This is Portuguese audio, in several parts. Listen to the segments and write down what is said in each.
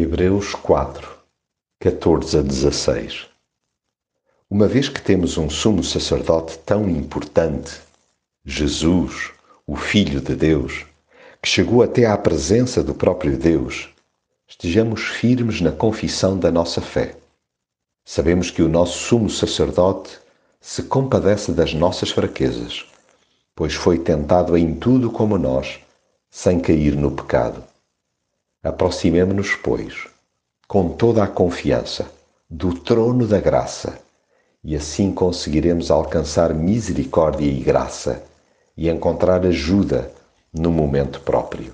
Hebreus 4, 14 a 16 Uma vez que temos um sumo sacerdote tão importante, Jesus, o Filho de Deus, que chegou até à presença do próprio Deus, estejamos firmes na confissão da nossa fé. Sabemos que o nosso sumo sacerdote se compadece das nossas fraquezas, pois foi tentado em tudo como nós, sem cair no pecado. Aproximemo-nos, pois, com toda a confiança, do trono da graça, e assim conseguiremos alcançar misericórdia e graça e encontrar ajuda no momento próprio.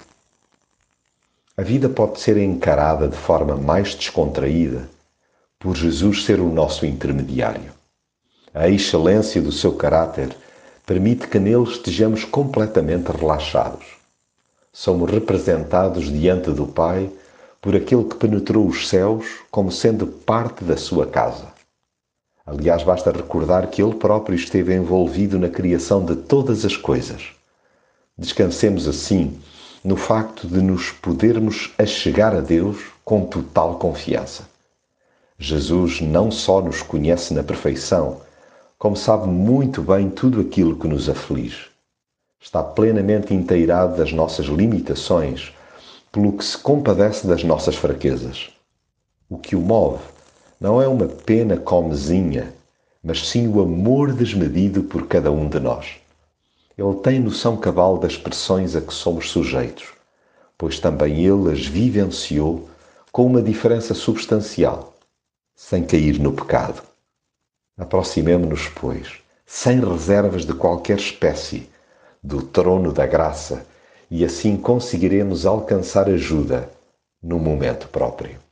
A vida pode ser encarada de forma mais descontraída por Jesus ser o nosso intermediário. A excelência do seu caráter permite que nele estejamos completamente relaxados somos representados diante do Pai por aquele que penetrou os céus como sendo parte da sua casa. Aliás, basta recordar que ele próprio esteve envolvido na criação de todas as coisas. Descansemos assim no facto de nos podermos achegar a Deus com total confiança. Jesus não só nos conhece na perfeição, como sabe muito bem tudo aquilo que nos aflige está plenamente inteirado das nossas limitações, pelo que se compadece das nossas fraquezas. O que o move não é uma pena comezinha, mas sim o amor desmedido por cada um de nós. Ele tem noção cabal das pressões a que somos sujeitos, pois também ele as vivenciou com uma diferença substancial, sem cair no pecado. Aproximemo-nos, pois, sem reservas de qualquer espécie, do trono da graça e assim conseguiremos alcançar ajuda no momento próprio.